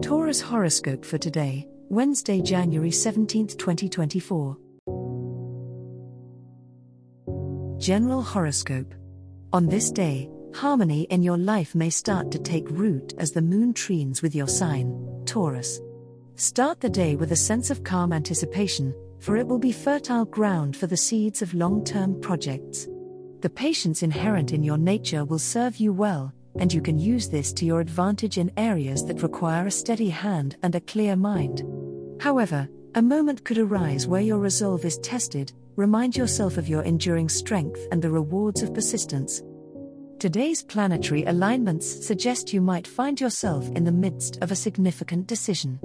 Taurus horoscope for today, Wednesday, January 17, 2024. General horoscope. On this day, harmony in your life may start to take root as the moon trines with your sign, Taurus. Start the day with a sense of calm anticipation, for it will be fertile ground for the seeds of long term projects. The patience inherent in your nature will serve you well, and you can use this to your advantage in areas that require a steady hand and a clear mind. However, a moment could arise where your resolve is tested, remind yourself of your enduring strength and the rewards of persistence. Today's planetary alignments suggest you might find yourself in the midst of a significant decision.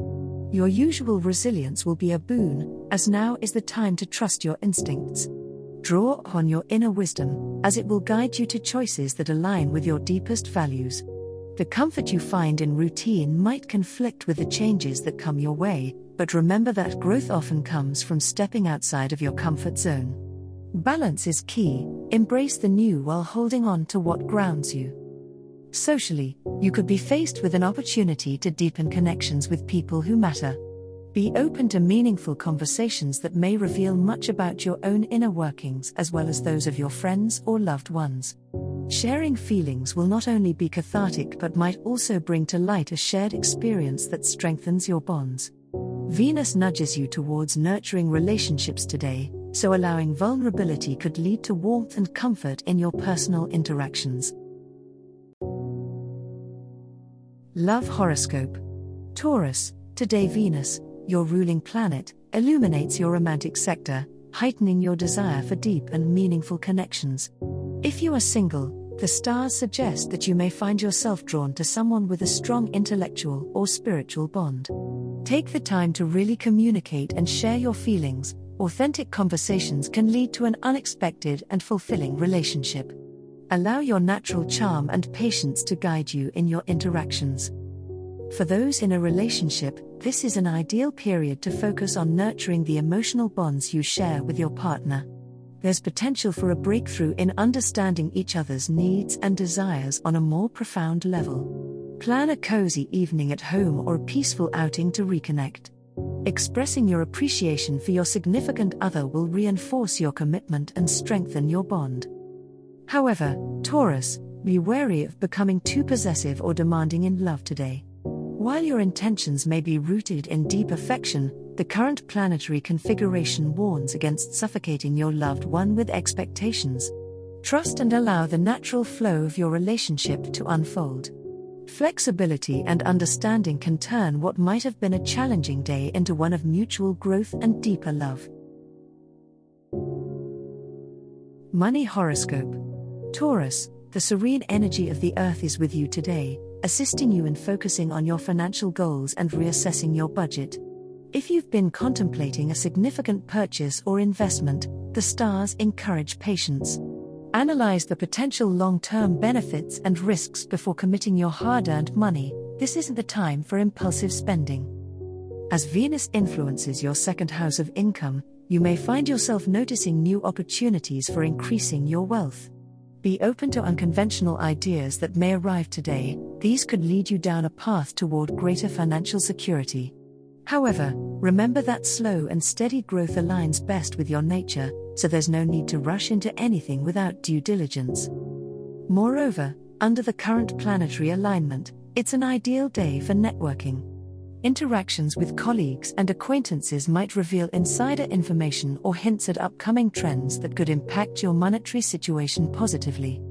Your usual resilience will be a boon, as now is the time to trust your instincts. Draw on your inner wisdom, as it will guide you to choices that align with your deepest values. The comfort you find in routine might conflict with the changes that come your way, but remember that growth often comes from stepping outside of your comfort zone. Balance is key, embrace the new while holding on to what grounds you. Socially, you could be faced with an opportunity to deepen connections with people who matter. Be open to meaningful conversations that may reveal much about your own inner workings as well as those of your friends or loved ones. Sharing feelings will not only be cathartic but might also bring to light a shared experience that strengthens your bonds. Venus nudges you towards nurturing relationships today, so allowing vulnerability could lead to warmth and comfort in your personal interactions. Love Horoscope Taurus, today Venus, your ruling planet, illuminates your romantic sector, heightening your desire for deep and meaningful connections. If you are single, the stars suggest that you may find yourself drawn to someone with a strong intellectual or spiritual bond. Take the time to really communicate and share your feelings. Authentic conversations can lead to an unexpected and fulfilling relationship. Allow your natural charm and patience to guide you in your interactions. For those in a relationship, this is an ideal period to focus on nurturing the emotional bonds you share with your partner. There's potential for a breakthrough in understanding each other's needs and desires on a more profound level. Plan a cozy evening at home or a peaceful outing to reconnect. Expressing your appreciation for your significant other will reinforce your commitment and strengthen your bond. However, Taurus, be wary of becoming too possessive or demanding in love today. While your intentions may be rooted in deep affection, the current planetary configuration warns against suffocating your loved one with expectations. Trust and allow the natural flow of your relationship to unfold. Flexibility and understanding can turn what might have been a challenging day into one of mutual growth and deeper love. Money Horoscope Taurus, the serene energy of the earth is with you today, assisting you in focusing on your financial goals and reassessing your budget. If you've been contemplating a significant purchase or investment, the stars encourage patience. Analyze the potential long term benefits and risks before committing your hard earned money. This isn't the time for impulsive spending. As Venus influences your second house of income, you may find yourself noticing new opportunities for increasing your wealth. Be open to unconventional ideas that may arrive today, these could lead you down a path toward greater financial security. However, remember that slow and steady growth aligns best with your nature, so there's no need to rush into anything without due diligence. Moreover, under the current planetary alignment, it's an ideal day for networking. Interactions with colleagues and acquaintances might reveal insider information or hints at upcoming trends that could impact your monetary situation positively.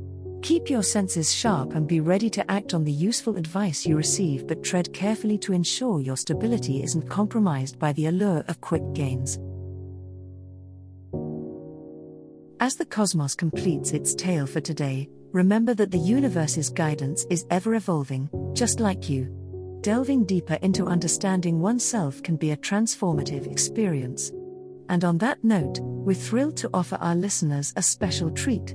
Keep your senses sharp and be ready to act on the useful advice you receive, but tread carefully to ensure your stability isn't compromised by the allure of quick gains. As the cosmos completes its tale for today, Remember that the universe's guidance is ever evolving, just like you. Delving deeper into understanding oneself can be a transformative experience. And on that note, we're thrilled to offer our listeners a special treat.